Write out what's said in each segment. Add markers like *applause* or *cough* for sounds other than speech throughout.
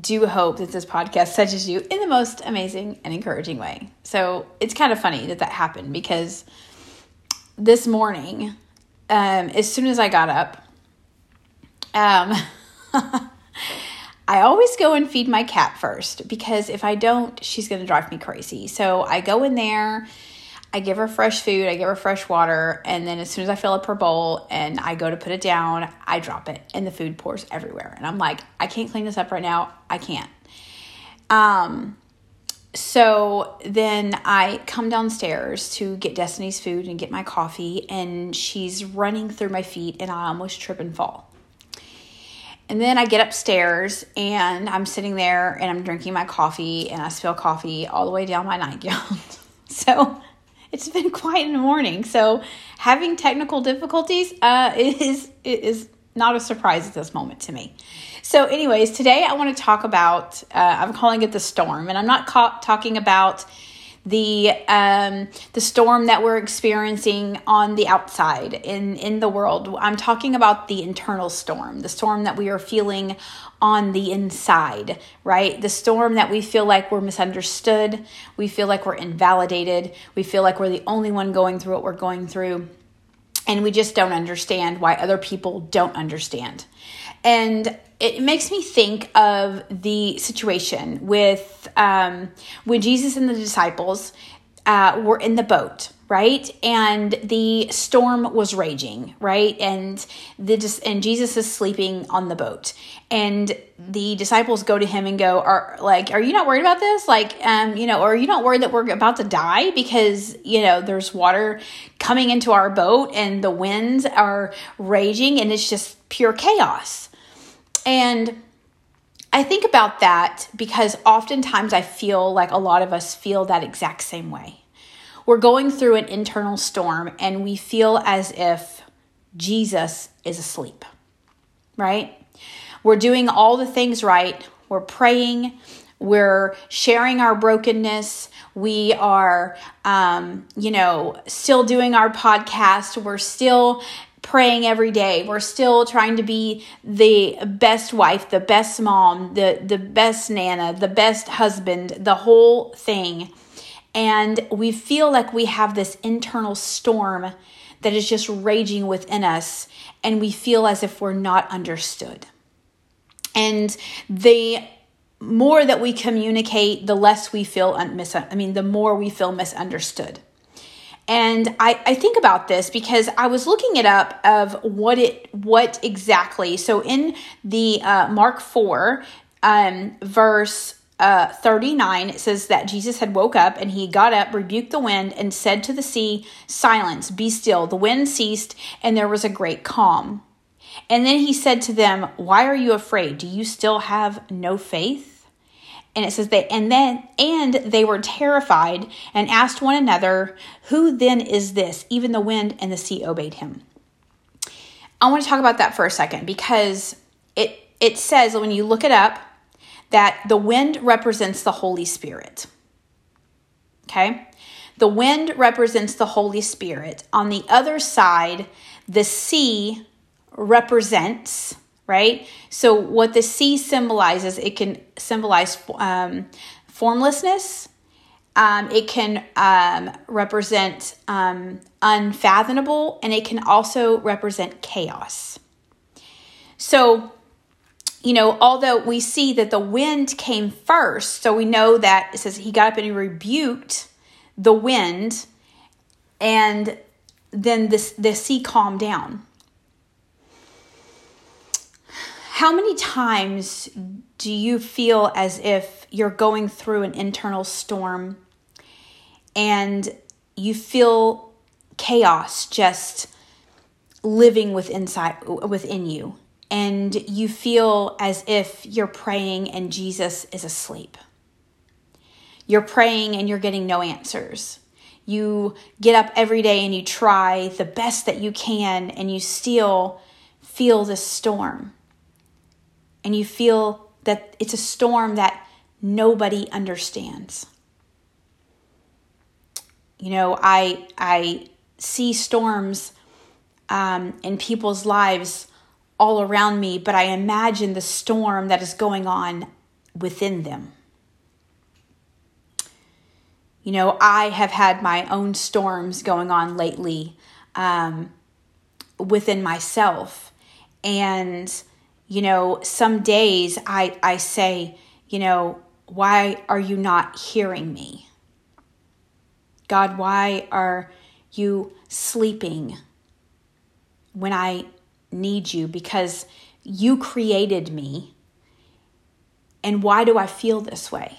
do hope that this podcast touches you in the most amazing and encouraging way. So it's kind of funny that that happened because this morning, um, as soon as I got up, um, *laughs* I always go and feed my cat first because if I don't, she's going to drive me crazy. So I go in there, I give her fresh food, I give her fresh water, and then as soon as I fill up her bowl and I go to put it down, I drop it and the food pours everywhere. And I'm like, I can't clean this up right now. I can't. Um, so then I come downstairs to get Destiny's food and get my coffee, and she's running through my feet, and I almost trip and fall. And then I get upstairs and I'm sitting there and I'm drinking my coffee and I spill coffee all the way down my nightgown. *laughs* so it's been *laughs* quite in the morning. So having technical difficulties uh, is is not a surprise at this moment to me. So, anyways, today I want to talk about. Uh, I'm calling it the storm, and I'm not ca- talking about the um, the storm that we're experiencing on the outside in in the world. I'm talking about the internal storm, the storm that we are feeling on the inside, right? The storm that we feel like we're misunderstood, we feel like we're invalidated, we feel like we're the only one going through what we're going through, and we just don't understand why other people don't understand. And it makes me think of the situation with um, when Jesus and the disciples uh, were in the boat, right? And the storm was raging, right? And the and Jesus is sleeping on the boat, and the disciples go to him and go, "Are like, are you not worried about this? Like, um, you know, or are you not worried that we're about to die because you know there's water coming into our boat and the winds are raging and it's just pure chaos." And I think about that because oftentimes I feel like a lot of us feel that exact same way. We're going through an internal storm and we feel as if Jesus is asleep, right? We're doing all the things right. We're praying. We're sharing our brokenness. We are, um, you know, still doing our podcast. We're still praying every day. We're still trying to be the best wife, the best mom, the, the best nana, the best husband, the whole thing. And we feel like we have this internal storm that is just raging within us, and we feel as if we're not understood. And the more that we communicate, the less we feel un- mis- I mean, the more we feel misunderstood. And I, I think about this because I was looking it up of what it what exactly. So in the uh, Mark four um, verse uh, 39 it says that jesus had woke up and he got up rebuked the wind and said to the sea silence be still. The wind ceased and there was a great calm. And then he said to them why are you afraid? Do you still have no faith and it says they and then and they were terrified and asked one another who then is this? Even the wind and the sea obeyed him. I want to talk about that for a second because it it says when you look it up that the wind represents the holy spirit. Okay? The wind represents the holy spirit. On the other side the sea represents right? So, what the sea symbolizes, it can symbolize um, formlessness. Um, it can um, represent um, unfathomable, and it can also represent chaos. So, you know, although we see that the wind came first, so we know that it says he got up and he rebuked the wind, and then this the sea calmed down. How many times do you feel as if you're going through an internal storm and you feel chaos just living with inside within you and you feel as if you're praying and Jesus is asleep. You're praying and you're getting no answers. You get up every day and you try the best that you can and you still feel the storm and you feel that it's a storm that nobody understands. You know, I I see storms um, in people's lives all around me, but I imagine the storm that is going on within them. You know, I have had my own storms going on lately um, within myself. And, you know, some days I, I say, you know, why are you not hearing me? God, why are you sleeping when I need you? Because you created me. And why do I feel this way?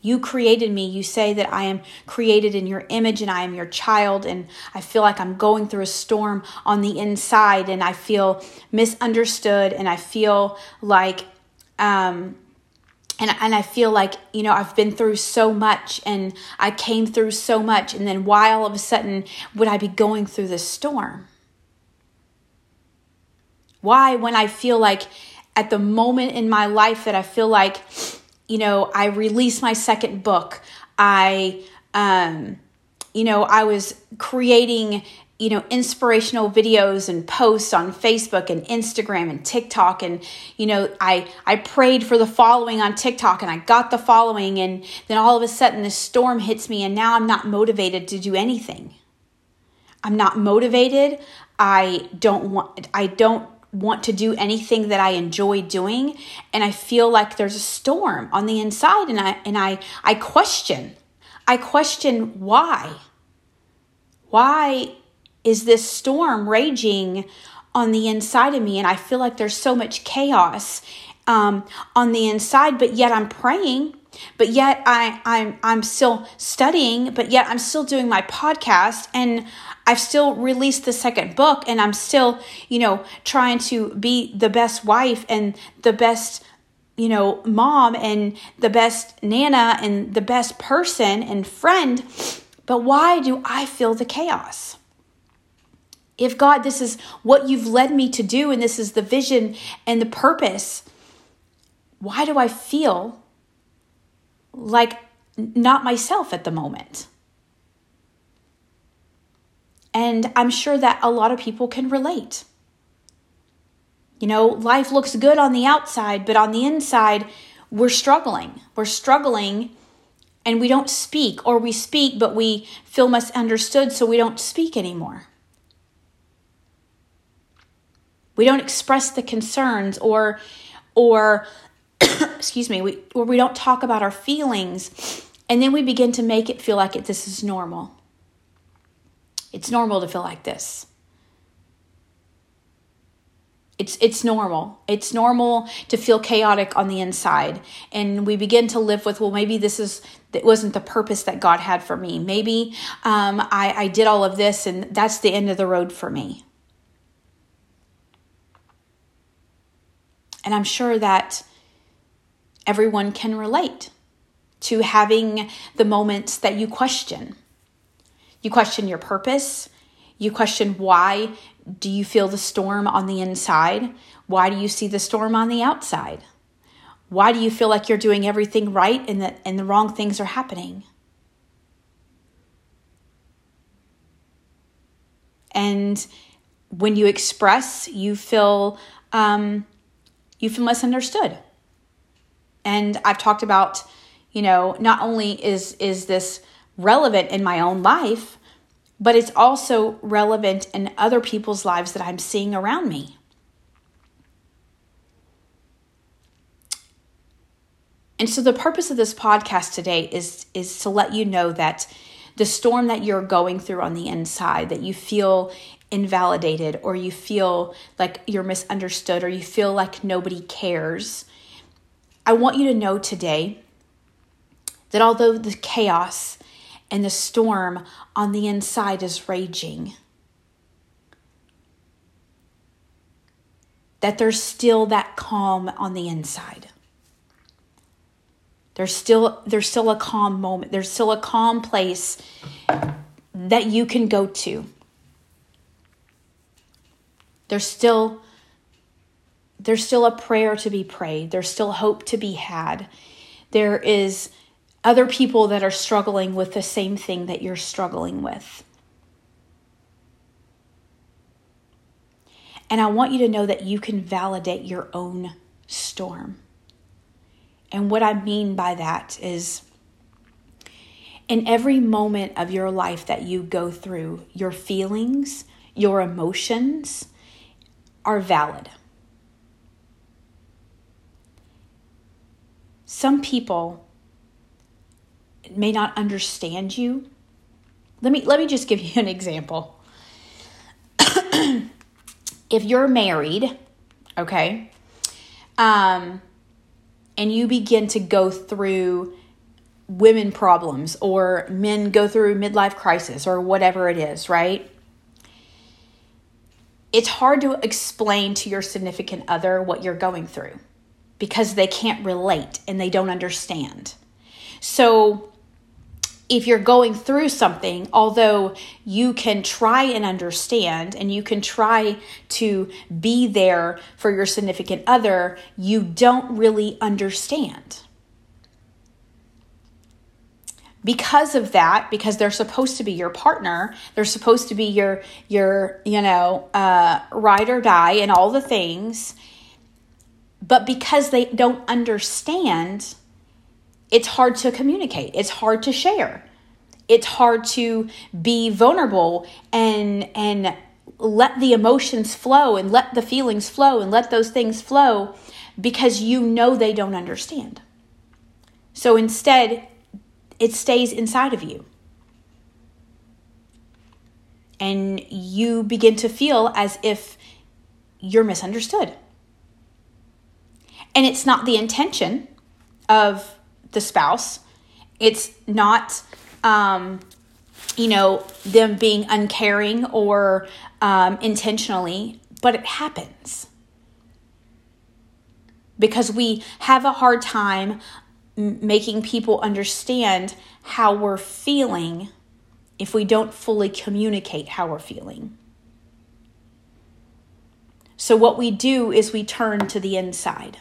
You created me. You say that I am created in your image and I am your child. And I feel like I'm going through a storm on the inside and I feel misunderstood and I feel like, um, and, and I feel like, you know, I've been through so much and I came through so much. And then why all of a sudden would I be going through this storm? Why, when I feel like at the moment in my life that I feel like, you know, I released my second book. I, um, you know, I was creating, you know, inspirational videos and posts on Facebook and Instagram and TikTok. And, you know, I, I prayed for the following on TikTok and I got the following. And then all of a sudden this storm hits me and now I'm not motivated to do anything. I'm not motivated. I don't want, I don't want to do anything that I enjoy doing and I feel like there's a storm on the inside and I and I I question. I question why. Why is this storm raging on the inside of me and I feel like there's so much chaos um, on the inside but yet I'm praying but yet I, I'm I'm still studying, but yet I'm still doing my podcast and I've still released the second book and I'm still, you know, trying to be the best wife and the best, you know, mom and the best nana and the best person and friend. But why do I feel the chaos? If God, this is what you've led me to do and this is the vision and the purpose, why do I feel like not myself at the moment? And I'm sure that a lot of people can relate. You know, life looks good on the outside, but on the inside, we're struggling. We're struggling and we don't speak, or we speak, but we feel misunderstood, so we don't speak anymore. We don't express the concerns, or, or, *coughs* excuse me, we, or we don't talk about our feelings, and then we begin to make it feel like it, this is normal. It's normal to feel like this. It's it's normal. It's normal to feel chaotic on the inside. And we begin to live with, well, maybe this is it wasn't the purpose that God had for me. Maybe um, I, I did all of this and that's the end of the road for me. And I'm sure that everyone can relate to having the moments that you question you question your purpose. You question why do you feel the storm on the inside? Why do you see the storm on the outside? Why do you feel like you're doing everything right and that and the wrong things are happening? And when you express, you feel um, you feel misunderstood. And I've talked about, you know, not only is is this relevant in my own life, but it's also relevant in other people's lives that I'm seeing around me. And so the purpose of this podcast today is is to let you know that the storm that you're going through on the inside that you feel invalidated or you feel like you're misunderstood or you feel like nobody cares. I want you to know today that although the chaos and the storm on the inside is raging. That there's still that calm on the inside. There's still there's still a calm moment. There's still a calm place that you can go to. There's still there's still a prayer to be prayed. There's still hope to be had. There is other people that are struggling with the same thing that you're struggling with. And I want you to know that you can validate your own storm. And what I mean by that is in every moment of your life that you go through, your feelings, your emotions are valid. Some people may not understand you. Let me let me just give *laughs* you an example. *clears throat* if you're married, okay, um, and you begin to go through women problems or men go through midlife crisis or whatever it is, right? It's hard to explain to your significant other what you're going through because they can't relate and they don't understand. So, if you're going through something, although you can try and understand and you can try to be there for your significant other, you don't really understand. Because of that, because they're supposed to be your partner, they're supposed to be your your you know uh, ride or die and all the things, but because they don't understand, it's hard to communicate, it's hard to share. It's hard to be vulnerable and and let the emotions flow and let the feelings flow and let those things flow because you know they don't understand. So instead, it stays inside of you. And you begin to feel as if you're misunderstood. And it's not the intention of the spouse. It's not, um, you know, them being uncaring or um, intentionally, but it happens. Because we have a hard time making people understand how we're feeling if we don't fully communicate how we're feeling. So, what we do is we turn to the inside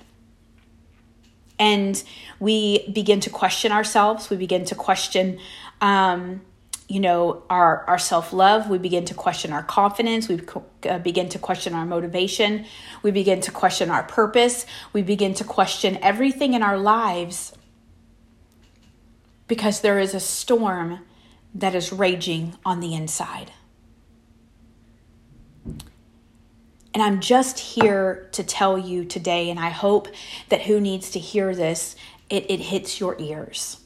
and we begin to question ourselves. We begin to question um, you know our our self-love. We begin to question our confidence. We uh, begin to question our motivation. We begin to question our purpose. We begin to question everything in our lives because there is a storm that is raging on the inside And I'm just here to tell you today, and I hope that who needs to hear this, it, it hits your ears.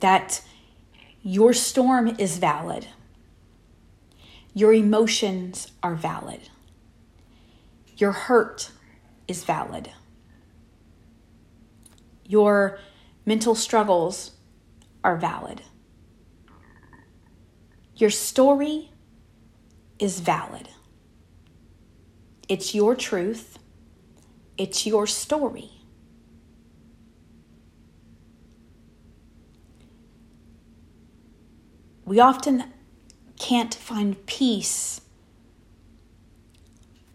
That your storm is valid, your emotions are valid, your hurt is valid, your mental struggles are valid, your story is valid. It's your truth, it's your story. We often can't find peace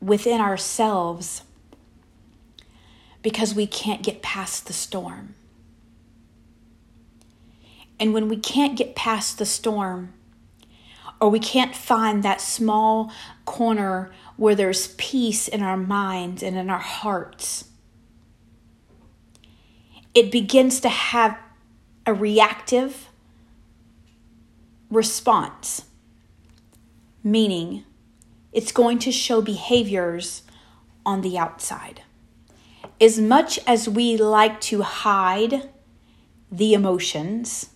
within ourselves because we can't get past the storm. And when we can't get past the storm, or we can't find that small corner where there's peace in our minds and in our hearts, it begins to have a reactive response, meaning it's going to show behaviors on the outside. As much as we like to hide the emotions,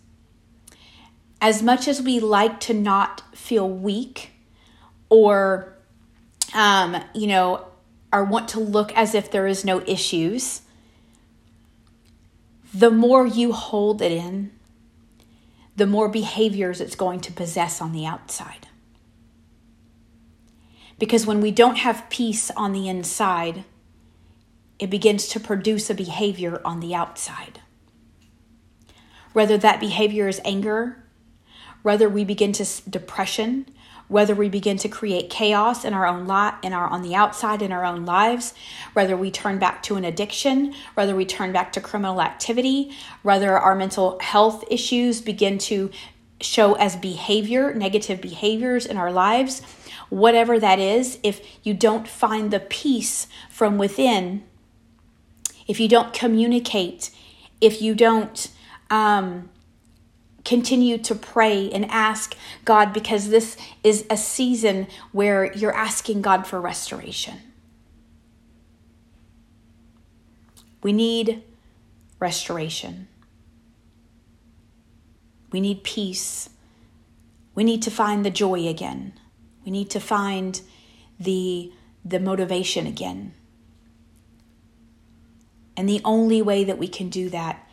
as much as we like to not feel weak or um, you know, or want to look as if there is no issues, the more you hold it in, the more behaviors it's going to possess on the outside. Because when we don't have peace on the inside, it begins to produce a behavior on the outside. Whether that behavior is anger, whether we begin to depression, whether we begin to create chaos in our own lot in our on the outside in our own lives whether we turn back to an addiction whether we turn back to criminal activity whether our mental health issues begin to show as behavior negative behaviors in our lives whatever that is if you don't find the peace from within if you don't communicate, if you don't um, continue to pray and ask God, because this is a season where you're asking God for restoration. We need restoration. We need peace. We need to find the joy again. We need to find the, the motivation again. And the only way that we can do that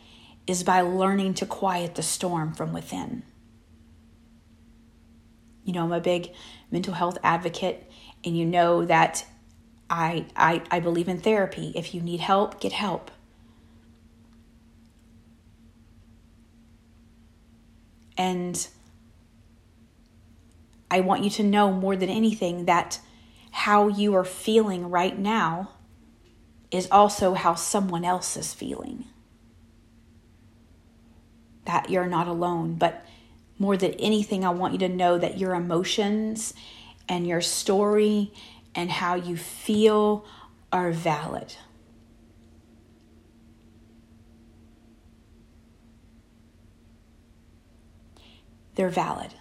is by learning to quiet the storm from within. You know, I'm a big mental health advocate, and you know that I, I, I believe in therapy. If you need help, get help. And I want you to know more than anything that how you are feeling right now is also how someone else is feeling. That you're not alone, but more than anything, I want you to know that your emotions and your story and how you feel are valid. They're valid.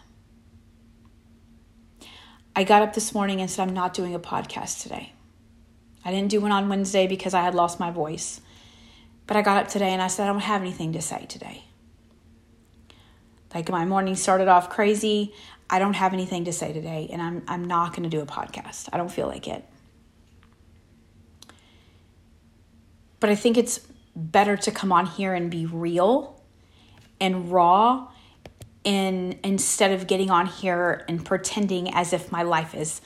I got up this morning and said, I'm not doing a podcast today. I didn't do one on Wednesday because I had lost my voice. But I got up today and I said, I don't have anything to say today. Like my morning started off crazy. I don't have anything to say today, and I'm, I'm not going to do a podcast. I don't feel like it. But I think it's better to come on here and be real and raw and instead of getting on here and pretending as if my life is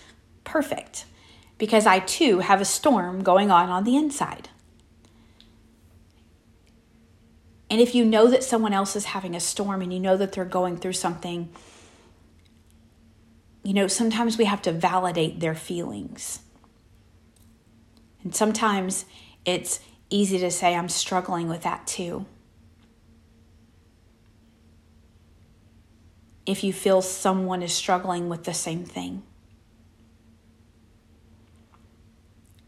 perfect because I too have a storm going on on the inside. And if you know that someone else is having a storm and you know that they're going through something, you know, sometimes we have to validate their feelings. And sometimes it's easy to say, I'm struggling with that too. If you feel someone is struggling with the same thing.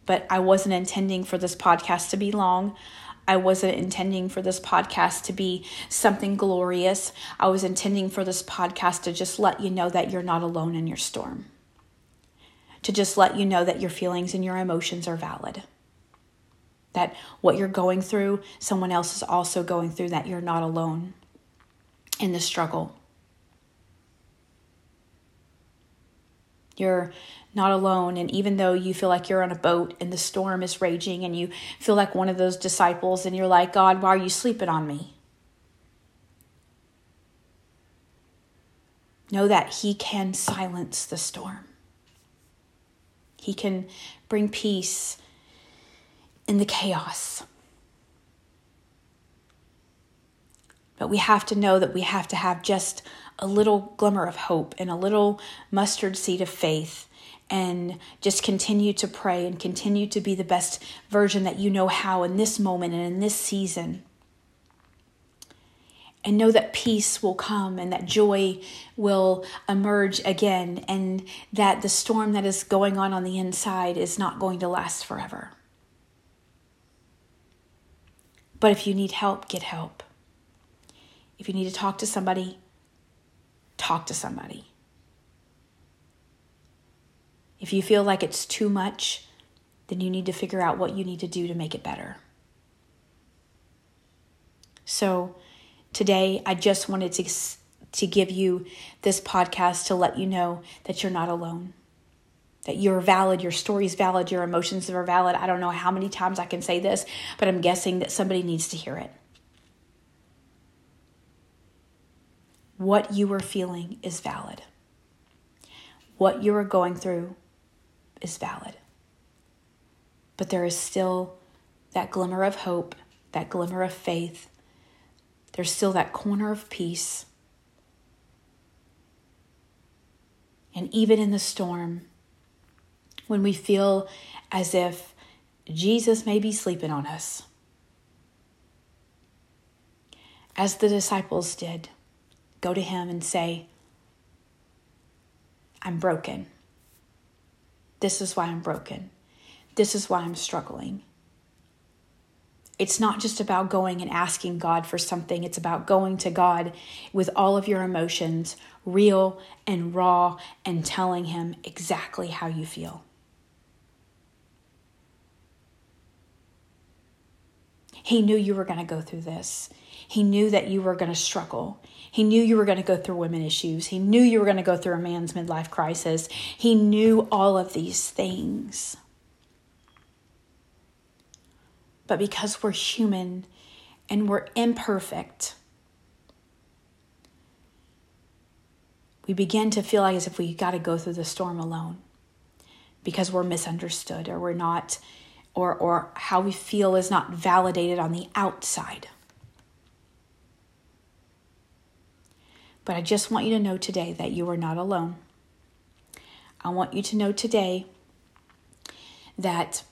but I wasn't intending for this podcast to be long. I wasn't intending for this podcast to be something glorious. I was intending for this podcast to just let you know that you're not alone in your storm. To just let you know that your feelings and your emotions are valid. That what you're going through, someone else is also going through, that you're not alone in the struggle. You're not alone. And even though you feel like you're on a boat and the storm is raging and you feel like one of those disciples and you're like, God, why are you sleeping on me? Know that He can silence the storm. He can bring peace in the chaos. But we have to know that we have to have just a little glimmer of hope and a little mustard seed of faith and just continue to pray and continue to be the best version that you know how in this moment and in this season. And know that peace will come and that joy will emerge again, and that the storm that is going on on the inside is not going to last forever. But if you need help, get help. If you need to talk to somebody, talk to somebody. If you feel like it's too much, then you need to figure out what you need to do to make it better. So, today I just wanted to to give you this podcast to let you know that you're not alone. That you're valid, your story's valid, your emotions are valid. I don't know how many times I can say this, but I'm guessing that somebody needs to hear it. What you are feeling is valid. What you are going through is valid. But there is still that glimmer of hope, that glimmer of faith. There's still that corner of peace. And even in the storm, when we feel as if Jesus may be sleeping on us, as the disciples did, go to him and say, I'm broken. This is why I'm broken. This is why I'm struggling. It's not just about going and asking God for something, it's about going to God with all of your emotions, real and raw, and telling Him exactly how you feel. He knew you were going to go through this. He knew that you were going to struggle. He knew you were going to go through women issues. He knew you were going to go through a man's midlife crisis. He knew all of these things. But because we're human and we're imperfect, we begin to feel like as if we got to go through the storm alone because we're misunderstood or we're not or or how we feel is not validated on the outside. But I just want you to know today that you are not alone. I want you to know today that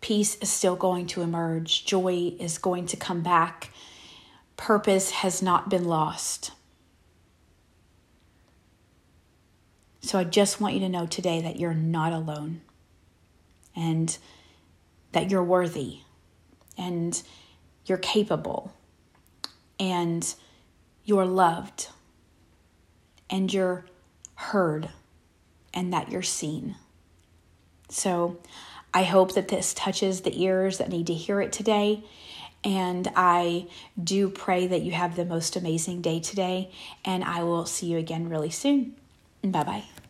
peace is still going to emerge, joy is going to come back, purpose has not been lost. So I just want you to know today that you're not alone and that you're worthy and you're capable and you're loved and you're heard and that you're seen. So I hope that this touches the ears that need to hear it today. And I do pray that you have the most amazing day today. And I will see you again really soon. Bye bye.